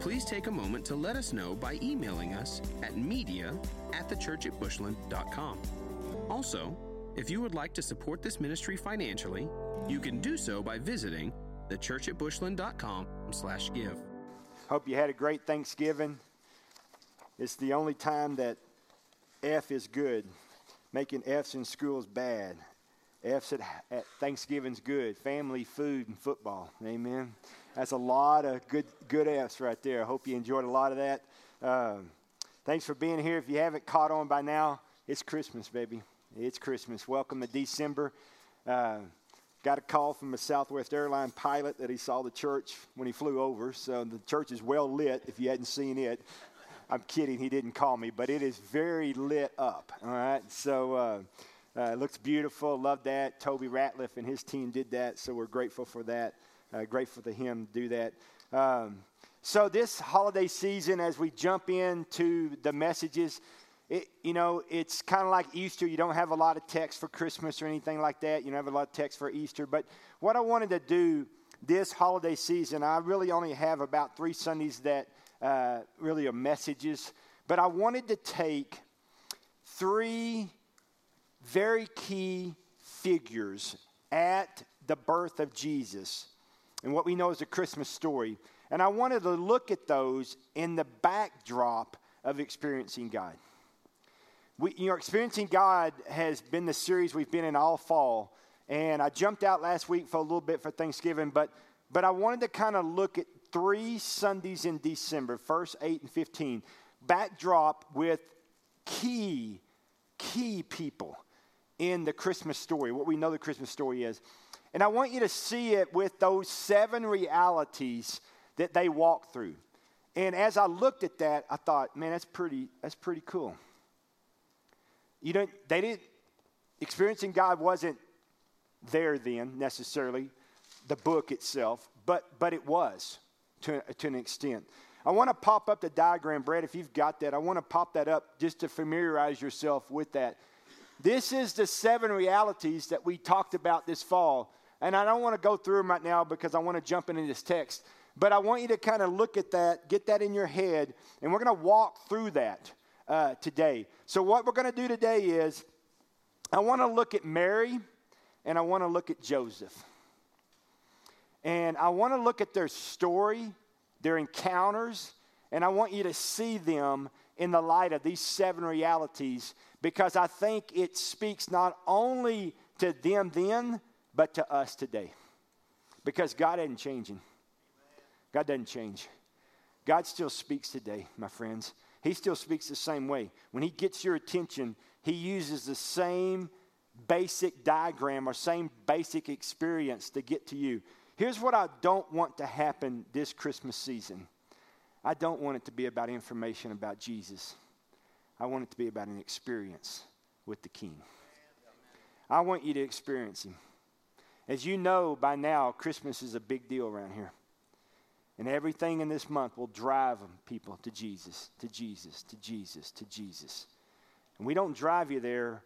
Please take a moment to let us know by emailing us at media at thechurchatbushland.com. Also, if you would like to support this ministry financially, you can do so by visiting thechurchatbushland.com slash give. Hope you had a great Thanksgiving. It's the only time that F is good. Making F's in school is bad. F's at, at Thanksgiving's good. Family, food, and football. Amen. That's a lot of good, good F's right there. I hope you enjoyed a lot of that. Um, thanks for being here. If you haven't caught on by now, it's Christmas, baby. It's Christmas. Welcome to December. Uh, got a call from a Southwest airline pilot that he saw the church when he flew over. So the church is well lit if you hadn't seen it. I'm kidding, he didn't call me, but it is very lit up. All right. So uh, uh, it looks beautiful. Love that. Toby Ratliff and his team did that. So we're grateful for that. Uh, grateful to him to do that. Um, so this holiday season, as we jump into the messages, it, you know, it's kind of like Easter. You don't have a lot of text for Christmas or anything like that. You don't have a lot of text for Easter. But what I wanted to do this holiday season, I really only have about three Sundays that uh, really are messages. But I wanted to take three very key figures at the birth of Jesus and what we know as a Christmas story. And I wanted to look at those in the backdrop of experiencing God. We, you know, experiencing God has been the series we've been in all fall, and I jumped out last week for a little bit for Thanksgiving, but but I wanted to kind of look at three Sundays in December, first eight and fifteen, backdrop with key key people in the Christmas story, what we know the Christmas story is. And I want you to see it with those seven realities that they walk through. And as I looked at that, I thought, man, that's pretty, that's pretty cool. You don't, they didn't, experiencing God wasn't there then necessarily, the book itself, but, but it was to, to an extent. I want to pop up the diagram, Brad, if you've got that. I want to pop that up just to familiarize yourself with that. This is the seven realities that we talked about this fall and I don't want to go through them right now because I want to jump into this text. But I want you to kind of look at that, get that in your head, and we're going to walk through that uh, today. So, what we're going to do today is I want to look at Mary and I want to look at Joseph. And I want to look at their story, their encounters, and I want you to see them in the light of these seven realities because I think it speaks not only to them then, but to us today. Because God isn't changing. God doesn't change. God still speaks today, my friends. He still speaks the same way. When He gets your attention, He uses the same basic diagram or same basic experience to get to you. Here's what I don't want to happen this Christmas season I don't want it to be about information about Jesus, I want it to be about an experience with the King. I want you to experience Him. As you know by now, Christmas is a big deal around here. And everything in this month will drive people to Jesus, to Jesus, to Jesus, to Jesus. And we don't drive you there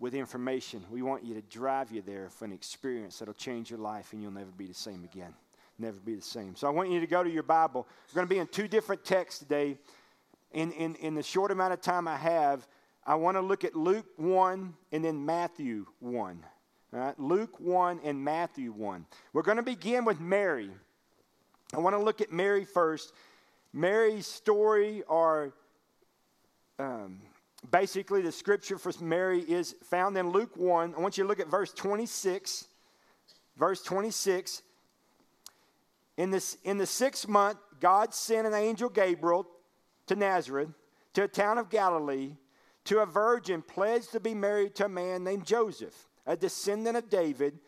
with information. We want you to drive you there for an experience that'll change your life and you'll never be the same again. Never be the same. So I want you to go to your Bible. We're going to be in two different texts today. In, in, in the short amount of time I have, I want to look at Luke 1 and then Matthew 1. Right? Luke 1 and Matthew 1. We're going to begin with Mary. I want to look at Mary first. Mary's story, or um, basically the scripture for Mary, is found in Luke 1. I want you to look at verse 26. Verse 26. In, this, in the sixth month, God sent an angel Gabriel to Nazareth, to a town of Galilee, to a virgin pledged to be married to a man named Joseph a descendant of David.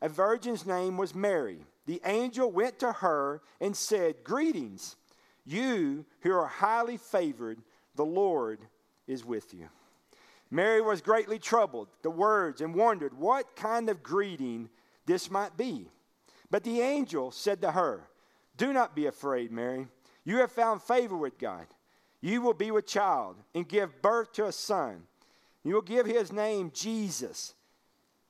A virgin's name was Mary. The angel went to her and said, Greetings, you who are highly favored, the Lord is with you. Mary was greatly troubled, the words, and wondered what kind of greeting this might be. But the angel said to her, Do not be afraid, Mary. You have found favor with God. You will be with child and give birth to a son. You will give his name Jesus.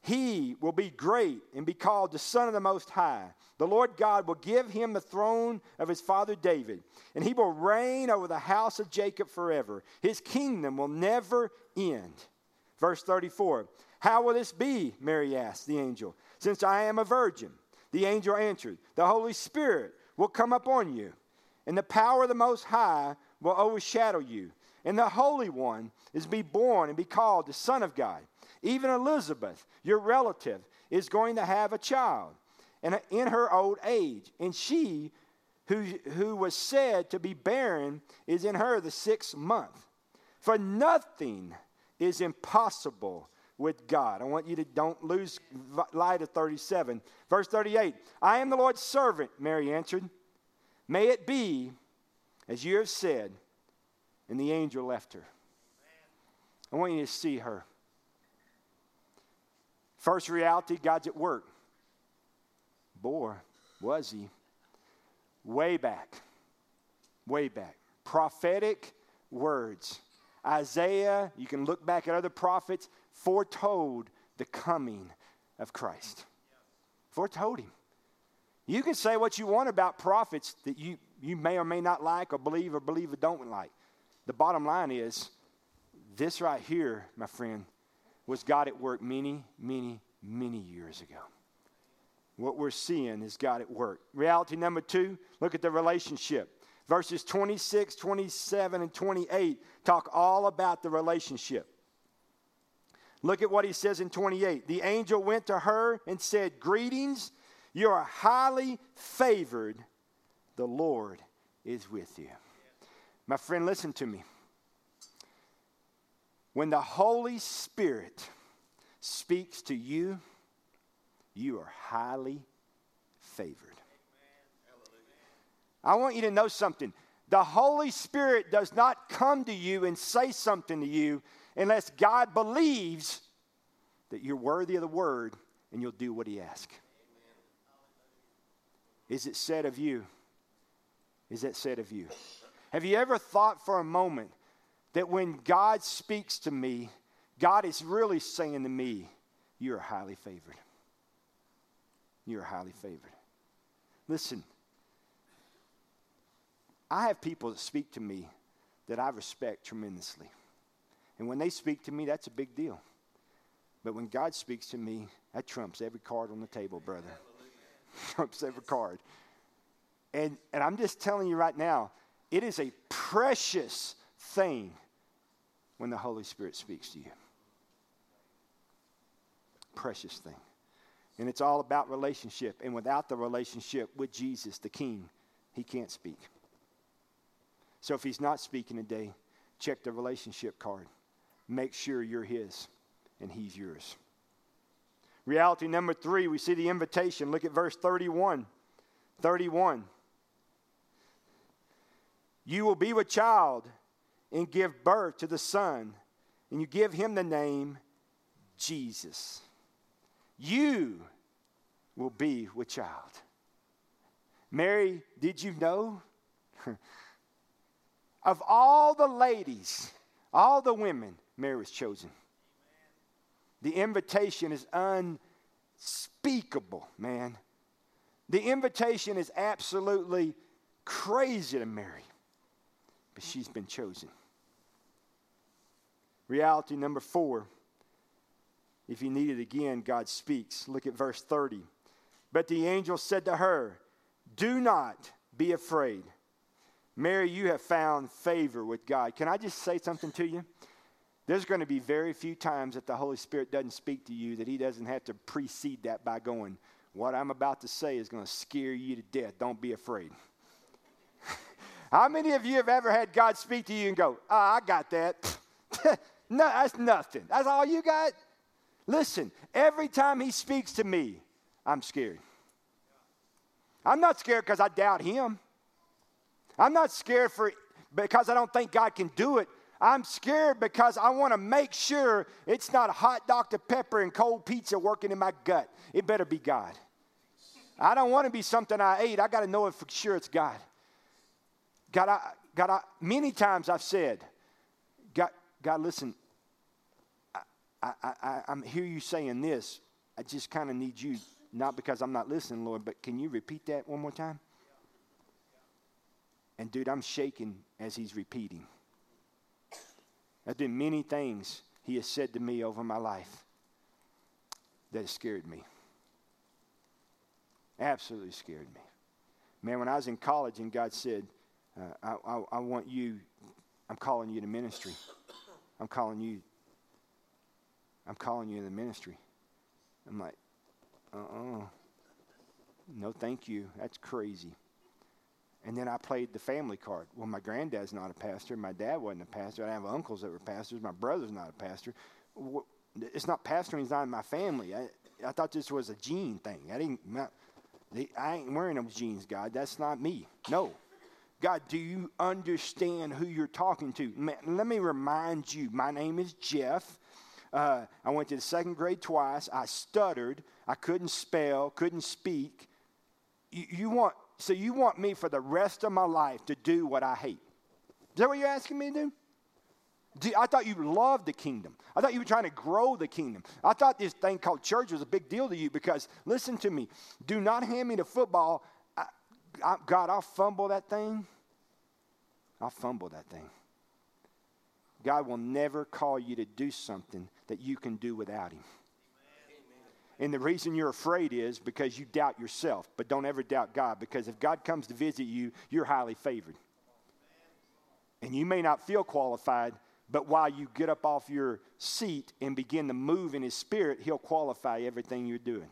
He will be great and be called the Son of the Most High. The Lord God will give him the throne of his father David, and he will reign over the house of Jacob forever. His kingdom will never end. Verse 34 How will this be? Mary asked the angel, since I am a virgin. The angel answered, The Holy Spirit will come upon you, and the power of the Most High will overshadow you. And the Holy One is be born and be called the Son of God. Even Elizabeth, your relative, is going to have a child and in her old age. And she, who, who was said to be barren, is in her the sixth month. For nothing is impossible with God. I want you to don't lose light of 37. Verse 38 I am the Lord's servant, Mary answered. May it be as you have said. And the angel left her. I want you to see her. First reality God's at work. Boy, was he. Way back. Way back. Prophetic words. Isaiah, you can look back at other prophets, foretold the coming of Christ. Foretold him. You can say what you want about prophets that you, you may or may not like or believe or believe or don't like. The bottom line is this right here, my friend, was God at work many, many, many years ago. What we're seeing is God at work. Reality number two look at the relationship. Verses 26, 27, and 28 talk all about the relationship. Look at what he says in 28. The angel went to her and said, Greetings, you are highly favored. The Lord is with you. My friend, listen to me. When the Holy Spirit speaks to you, you are highly favored. I want you to know something. The Holy Spirit does not come to you and say something to you unless God believes that you're worthy of the word and you'll do what He asks. Is it said of you? Is it said of you? Have you ever thought for a moment that when God speaks to me, God is really saying to me, You're highly favored? You're highly favored. Listen, I have people that speak to me that I respect tremendously. And when they speak to me, that's a big deal. But when God speaks to me, that trumps every card on the table, brother. trumps every card. And, and I'm just telling you right now, it is a precious thing when the Holy Spirit speaks to you. Precious thing. And it's all about relationship. And without the relationship with Jesus, the King, he can't speak. So if he's not speaking today, check the relationship card. Make sure you're his and he's yours. Reality number three, we see the invitation. Look at verse 31. 31. You will be with child and give birth to the son, and you give him the name Jesus. You will be with child. Mary, did you know? of all the ladies, all the women, Mary was chosen. The invitation is unspeakable, man. The invitation is absolutely crazy to Mary but she's been chosen. Reality number four. If you need it again, God speaks. Look at verse 30. But the angel said to her, Do not be afraid. Mary, you have found favor with God. Can I just say something to you? There's going to be very few times that the Holy Spirit doesn't speak to you that He doesn't have to precede that by going, What I'm about to say is going to scare you to death. Don't be afraid. How many of you have ever had God speak to you and go, oh, I got that? no, that's nothing. That's all you got? Listen, every time He speaks to me, I'm scared. I'm not scared because I doubt Him. I'm not scared for because I don't think God can do it. I'm scared because I want to make sure it's not hot Dr. Pepper and cold pizza working in my gut. It better be God. I don't want to be something I ate. I got to know it for sure it's God. God, I, God, I, many times I've said, God, God, listen, I, I, I, I'm hear you saying this. I just kind of need you, not because I'm not listening, Lord, but can you repeat that one more time? And dude, I'm shaking as he's repeating. There's been many things he has said to me over my life that has scared me. Absolutely scared me. Man, when I was in college and God said, uh, I, I, I want you, I'm calling you to ministry. I'm calling you, I'm calling you in the ministry. I'm like, uh uh-uh. uh No, thank you. That's crazy. And then I played the family card. Well, my granddad's not a pastor. My dad wasn't a pastor. I have uncles that were pastors. My brother's not a pastor. It's not pastoring. It's not in my family. I, I thought this was a gene thing. I didn't. I ain't wearing those jeans, God. That's not me. No. God, do you understand who you're talking to? Man, let me remind you my name is Jeff. Uh, I went to the second grade twice. I stuttered. I couldn't spell, couldn't speak. You, you want so you want me for the rest of my life to do what I hate? Is that what you're asking me to do? do I thought you loved the kingdom. I thought you were trying to grow the kingdom. I thought this thing called church was a big deal to you because, listen to me, do not hand me the football. I, God, I'll fumble that thing. I'll fumble that thing. God will never call you to do something that you can do without Him. And the reason you're afraid is because you doubt yourself, but don't ever doubt God because if God comes to visit you, you're highly favored. And you may not feel qualified, but while you get up off your seat and begin to move in His Spirit, He'll qualify everything you're doing.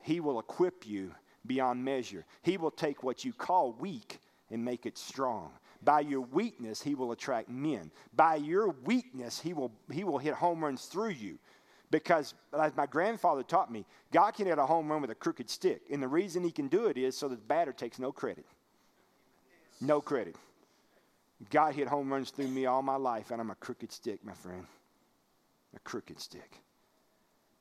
He will equip you beyond measure. He will take what you call weak and make it strong. By your weakness, He will attract men. By your weakness, He will, he will hit home runs through you. Because, as my grandfather taught me, God can hit a home run with a crooked stick. And the reason he can do it is so that the batter takes no credit. No credit. God hit home runs through me all my life, and I'm a crooked stick, my friend. A crooked stick.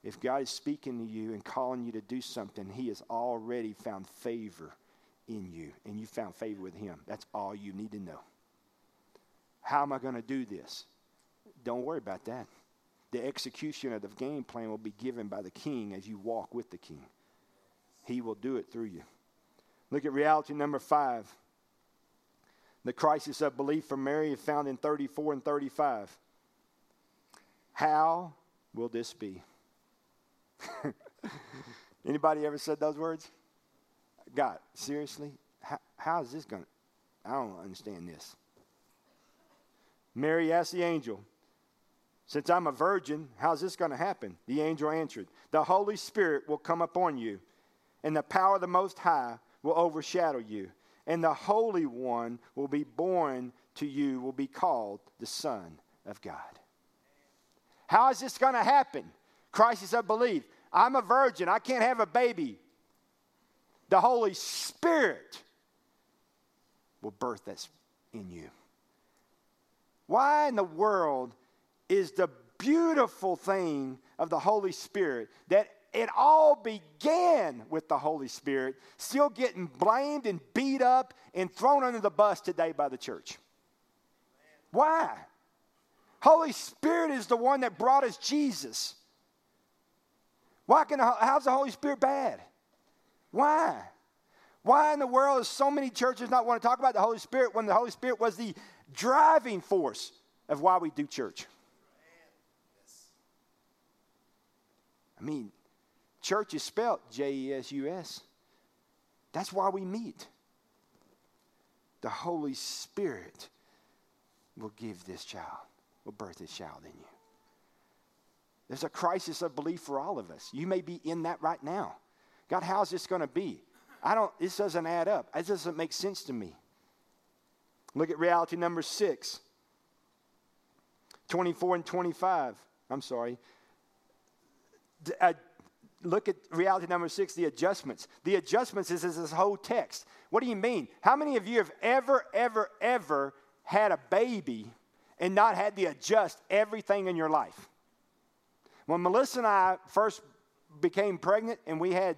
If God is speaking to you and calling you to do something, He has already found favor in you, and you found favor with Him. That's all you need to know. How am I going to do this? Don't worry about that the execution of the game plan will be given by the king as you walk with the king. He will do it through you. Look at reality number five. The crisis of belief for Mary is found in 34 and 35. How will this be? Anybody ever said those words? God, seriously? How, how is this going to? I don't understand this. Mary asked the angel, since I'm a virgin, how's this going to happen? The angel answered, The Holy Spirit will come upon you, and the power of the Most High will overshadow you, and the Holy One will be born to you, will be called the Son of God. How is this going to happen? Crisis of belief. I'm a virgin. I can't have a baby. The Holy Spirit will birth this in you. Why in the world is the beautiful thing of the Holy Spirit that it all began with the Holy Spirit, still getting blamed and beat up and thrown under the bus today by the church. Why? Holy Spirit is the one that brought us Jesus. Why can the how's the Holy Spirit bad? Why? Why in the world does so many churches not want to talk about the Holy Spirit when the Holy Spirit was the driving force of why we do church? I mean, church is spelled J E S U S. That's why we meet. The Holy Spirit will give this child, will birth this child in you. There's a crisis of belief for all of us. You may be in that right now. God, how's this going to be? I don't, this doesn't add up. It doesn't make sense to me. Look at reality number six 24 and 25. I'm sorry uh, look at reality number six the adjustments. The adjustments is, is this whole text. What do you mean? How many of you have ever, ever, ever had a baby and not had to adjust everything in your life. When Melissa and I first became pregnant and we had,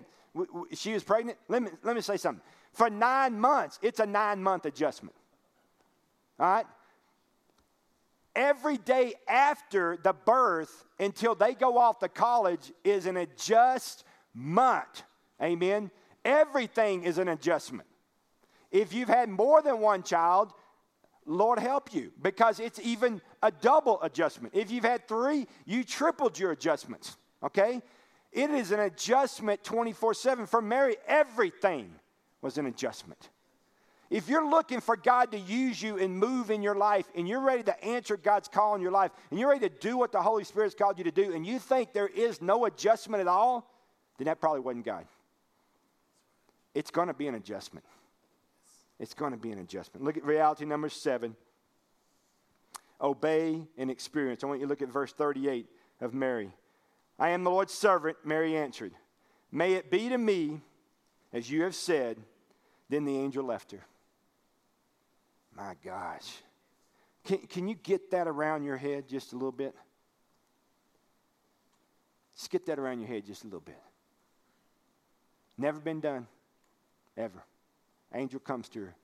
she was pregnant, let me, let me say something. For nine months, it's a nine month adjustment. All right? Every day after the birth until they go off to college is an adjustment. Amen. Everything is an adjustment. If you've had more than one child, Lord help you because it's even a double adjustment. If you've had three, you tripled your adjustments, okay? It is an adjustment 24 7. For Mary, everything was an adjustment. If you're looking for God to use you and move in your life, and you're ready to answer God's call in your life, and you're ready to do what the Holy Spirit's called you to do, and you think there is no adjustment at all, then that probably wasn't God. It's going to be an adjustment. It's going to be an adjustment. Look at reality number seven obey and experience. I want you to look at verse 38 of Mary. I am the Lord's servant, Mary answered. May it be to me as you have said. Then the angel left her. My gosh. Can, can you get that around your head just a little bit? Just get that around your head just a little bit. Never been done, ever. Angel comes to her,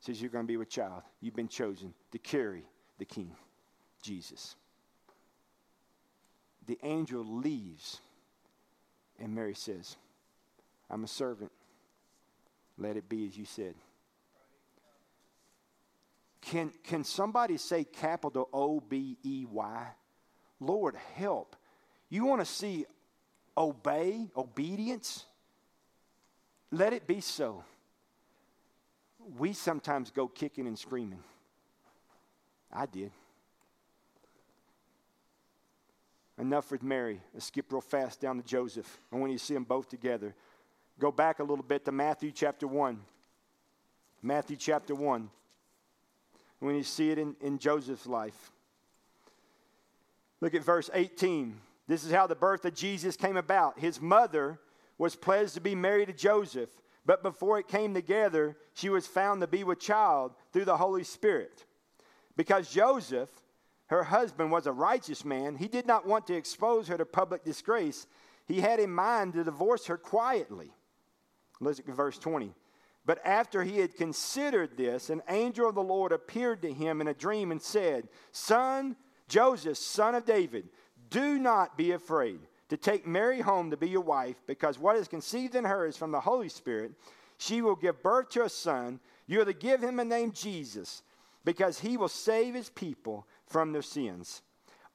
says, You're going to be with child. You've been chosen to carry the king, Jesus. The angel leaves, and Mary says, I'm a servant. Let it be as you said. Can, can somebody say capital O B E Y? Lord, help. You want to see obey, obedience? Let it be so we sometimes go kicking and screaming. I did. Enough with Mary. Skip real fast down to Joseph. I want you to see them both together. Go back a little bit to Matthew chapter 1. Matthew chapter 1. When you see it in, in Joseph's life. Look at verse 18. This is how the birth of Jesus came about. His mother was pledged to be married to Joseph but before it came together, she was found to be with child through the Holy Spirit. Because Joseph, her husband, was a righteous man, he did not want to expose her to public disgrace. He had in mind to divorce her quietly. Look at verse 20. But after he had considered this, an angel of the Lord appeared to him in a dream and said, Son, Joseph, son of David, do not be afraid to take Mary home to be your wife, because what is conceived in her is from the Holy Spirit. She will give birth to a son. You are to give him a name Jesus, because he will save his people from their sins.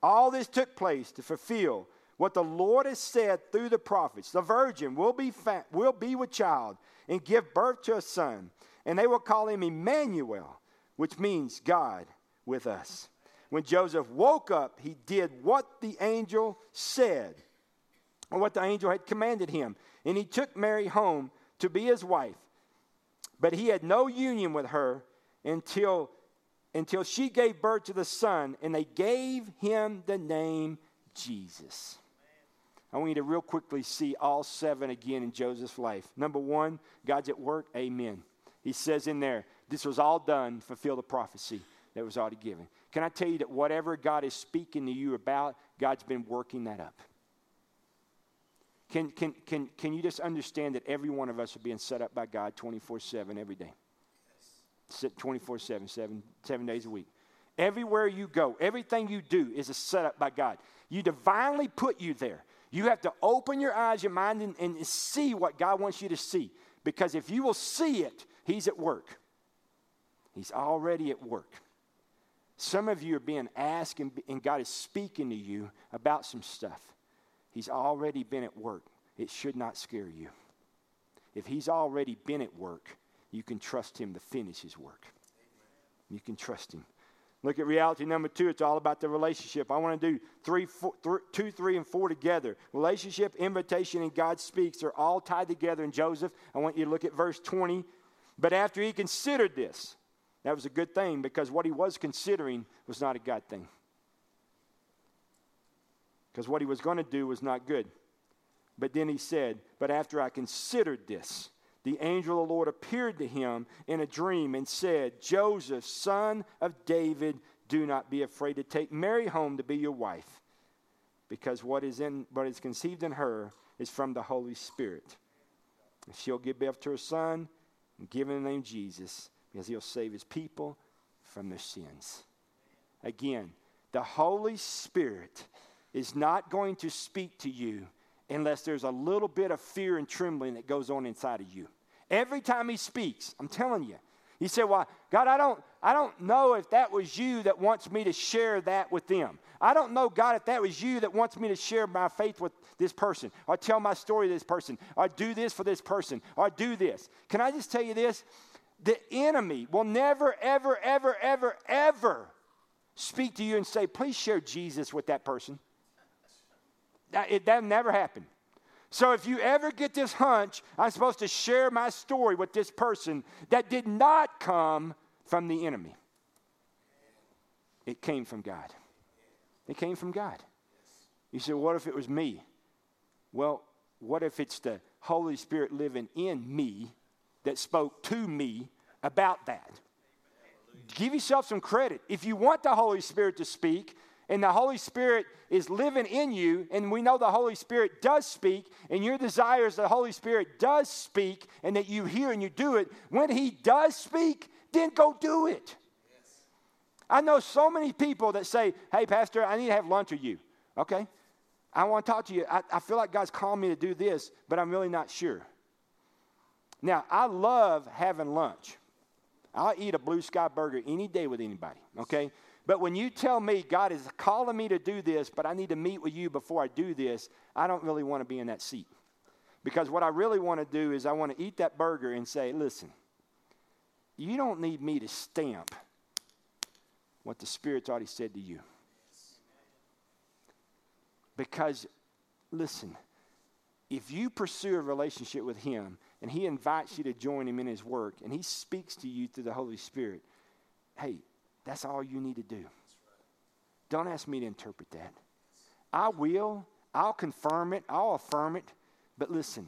All this took place to fulfill what the Lord has said through the prophets. The virgin will be, fat, will be with child and give birth to a son, and they will call him Emmanuel, which means God with us. When Joseph woke up, he did what the angel said what the angel had commanded him. And he took Mary home to be his wife. But he had no union with her until, until she gave birth to the son, and they gave him the name Jesus. I want you to real quickly see all seven again in Joseph's life. Number one, God's at work. Amen. He says in there, this was all done, fulfill the prophecy that was already given. Can I tell you that whatever God is speaking to you about, God's been working that up? Can, can, can, can you just understand that every one of us are being set up by God 24 7 every day? 24 7, seven, days a week. Everywhere you go, everything you do is a setup by God. You divinely put you there. You have to open your eyes, your mind, and, and see what God wants you to see. Because if you will see it, He's at work. He's already at work. Some of you are being asked, and, and God is speaking to you about some stuff. He's already been at work. It should not scare you. If He's already been at work, you can trust Him to finish His work. You can trust Him. Look at reality number two. It's all about the relationship. I want to do three, four, th- two, three, and four together. Relationship, invitation, and God speaks are all tied together in Joseph. I want you to look at verse 20. But after he considered this, that was a good thing because what he was considering was not a God thing because what he was going to do was not good. But then he said, But after I considered this, the angel of the Lord appeared to him in a dream and said, Joseph, son of David, Do not be afraid to take Mary home to be your wife, because what is, in, what is conceived in her is from the Holy Spirit. And she'll give birth to her son and give him the name Jesus, because he'll save his people from their sins. Again, the Holy Spirit is not going to speak to you unless there's a little bit of fear and trembling that goes on inside of you. Every time he speaks, I'm telling you, he said, Well, God, I don't, I don't know if that was you that wants me to share that with them. I don't know, God, if that was you that wants me to share my faith with this person, or tell my story to this person, or do this for this person, or do this. Can I just tell you this? The enemy will never, ever, ever, ever, ever speak to you and say, Please share Jesus with that person. That, it, that never happened. So if you ever get this hunch, I'm supposed to share my story with this person that did not come from the enemy. It came from God. It came from God. You say, what if it was me? Well, what if it's the Holy Spirit living in me that spoke to me about that? Give yourself some credit. If you want the Holy Spirit to speak, and the Holy Spirit is living in you, and we know the Holy Spirit does speak, and your desire is the Holy Spirit does speak, and that you hear and you do it, when He does speak, then go do it. Yes. I know so many people that say, Hey, Pastor, I need to have lunch with you. Okay? I want to talk to you. I, I feel like God's calling me to do this, but I'm really not sure. Now, I love having lunch. I'll eat a blue sky burger any day with anybody, okay? But when you tell me God is calling me to do this, but I need to meet with you before I do this, I don't really want to be in that seat. Because what I really want to do is I want to eat that burger and say, listen, you don't need me to stamp what the Spirit's already said to you. Because, listen, if you pursue a relationship with Him and He invites you to join Him in His work and He speaks to you through the Holy Spirit, hey, that's all you need to do. Don't ask me to interpret that. I will. I'll confirm it. I'll affirm it. But listen,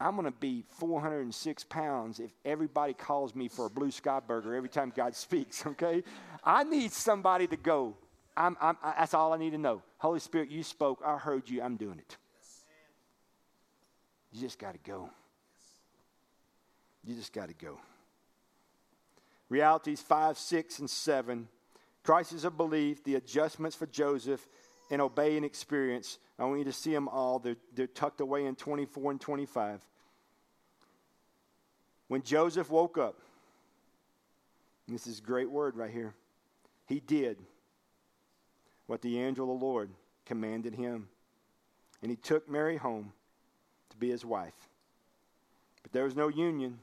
I'm going to be 406 pounds if everybody calls me for a blue sky burger every time God speaks, okay? I need somebody to go. I'm, I'm, I, that's all I need to know. Holy Spirit, you spoke. I heard you. I'm doing it. You just got to go. You just got to go. Realities 5, 6, and 7. Crisis of belief, the adjustments for Joseph, and obey and experience. I want you to see them all. They're, they're tucked away in 24 and 25. When Joseph woke up, this is a great word right here, he did what the angel of the Lord commanded him. And he took Mary home to be his wife. But there was no union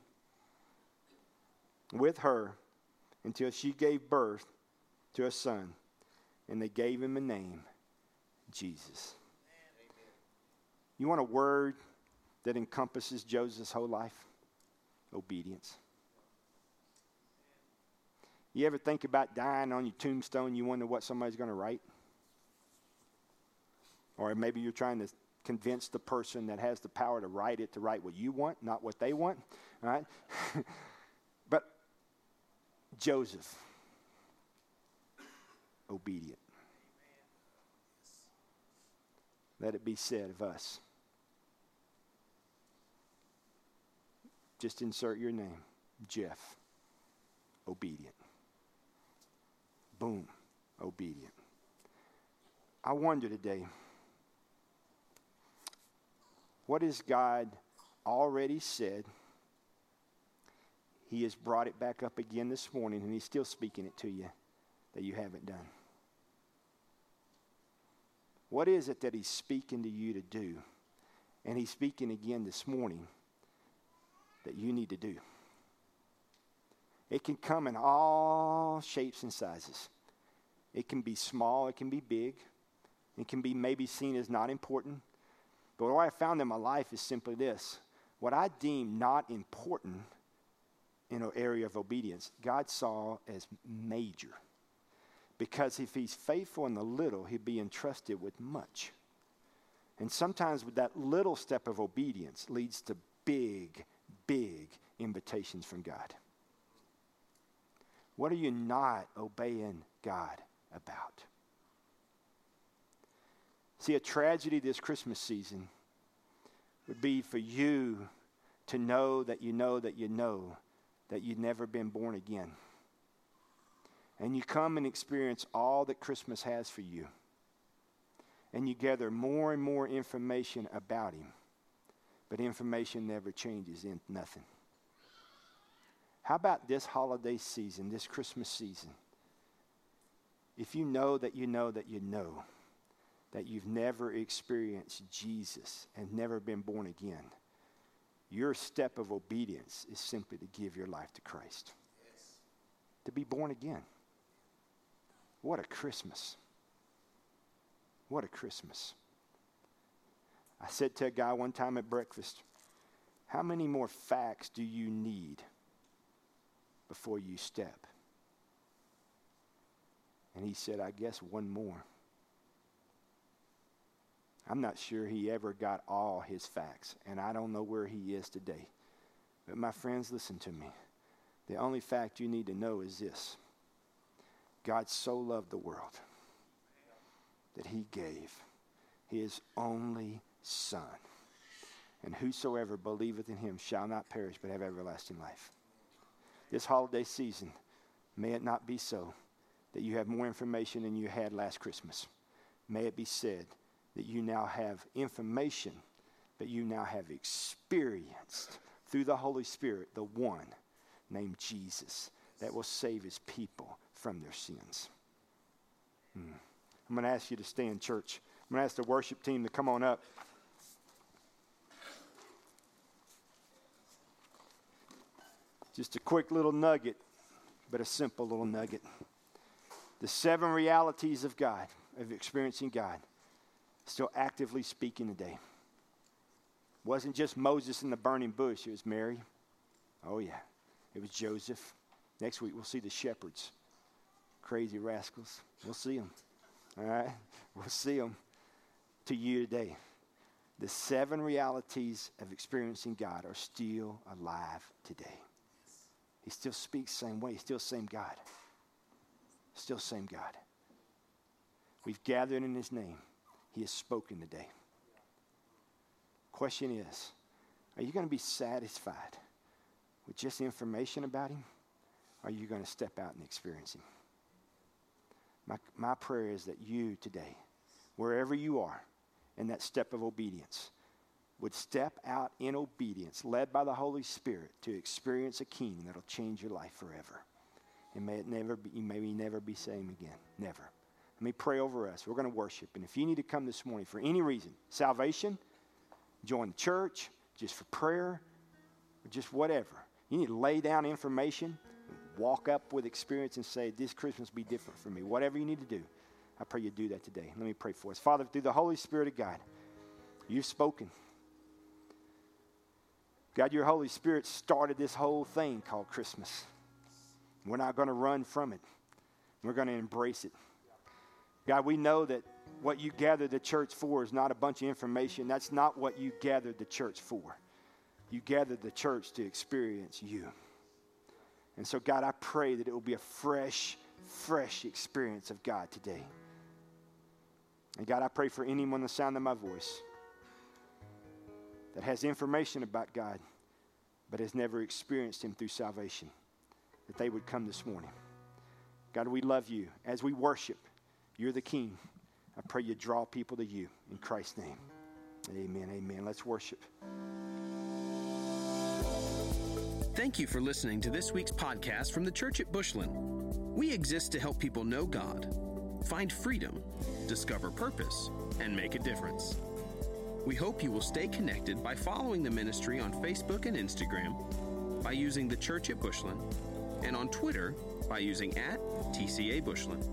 with her until she gave birth to a son, and they gave him a name Jesus. You want a word that encompasses Joseph's whole life? Obedience. You ever think about dying on your tombstone? You wonder what somebody's going to write? Or maybe you're trying to convince the person that has the power to write it to write what you want, not what they want. All right? Joseph, obedient. Let it be said of us. Just insert your name Jeff, obedient. Boom, obedient. I wonder today what has God already said? He has brought it back up again this morning, and He's still speaking it to you that you haven't done. What is it that He's speaking to you to do? And He's speaking again this morning that you need to do. It can come in all shapes and sizes. It can be small, it can be big, it can be maybe seen as not important. But what I found in my life is simply this what I deem not important in an area of obedience, God saw as major. Because if he's faithful in the little, he'd be entrusted with much. And sometimes with that little step of obedience leads to big, big invitations from God. What are you not obeying God about. See, a tragedy this Christmas season would be for you to know that you know that you know that you've never been born again. And you come and experience all that Christmas has for you. And you gather more and more information about Him. But information never changes in nothing. How about this holiday season, this Christmas season? If you know that you know that you know that you've never experienced Jesus and never been born again, your step of obedience is simply to give your life to Christ, yes. to be born again. What a Christmas! What a Christmas. I said to a guy one time at breakfast, How many more facts do you need before you step? And he said, I guess one more. I'm not sure he ever got all his facts, and I don't know where he is today. But my friends, listen to me. The only fact you need to know is this God so loved the world that he gave his only Son. And whosoever believeth in him shall not perish but have everlasting life. This holiday season, may it not be so that you have more information than you had last Christmas. May it be said that you now have information, but you now have experienced through the Holy Spirit the one named Jesus that will save his people from their sins. Hmm. I'm going to ask you to stand, church. I'm going to ask the worship team to come on up. Just a quick little nugget, but a simple little nugget. The seven realities of God, of experiencing God still actively speaking today. It wasn't just Moses in the burning bush, it was Mary. Oh, yeah. It was Joseph. Next week, we'll see the shepherds. Crazy rascals. We'll see them. All right? We'll see them to you today. The seven realities of experiencing God are still alive today. He still speaks same way. He's Still same God. Still same God. We've gathered in his name. He has spoken today. Question is Are you going to be satisfied with just information about Him? Or are you going to step out and experience Him? My, my prayer is that you today, wherever you are in that step of obedience, would step out in obedience, led by the Holy Spirit, to experience a King that'll change your life forever. And may it never be, you may never be same again. Never. Let me pray over us. We're going to worship. And if you need to come this morning for any reason, salvation, join the church, just for prayer, or just whatever, you need to lay down information, walk up with experience and say, This Christmas be different for me. Whatever you need to do, I pray you do that today. Let me pray for us. Father, through the Holy Spirit of God, you've spoken. God, your Holy Spirit started this whole thing called Christmas. We're not going to run from it, we're going to embrace it. God, we know that what you gathered the church for is not a bunch of information. That's not what you gathered the church for. You gathered the church to experience you. And so, God, I pray that it will be a fresh, fresh experience of God today. And God, I pray for anyone the sound of my voice that has information about God but has never experienced Him through salvation, that they would come this morning. God, we love you as we worship. You're the King. I pray you draw people to you in Christ's name. Amen. Amen. Let's worship. Thank you for listening to this week's podcast from the Church at Bushland. We exist to help people know God, find freedom, discover purpose, and make a difference. We hope you will stay connected by following the ministry on Facebook and Instagram, by using the Church at Bushland, and on Twitter by using at TCA Bushland.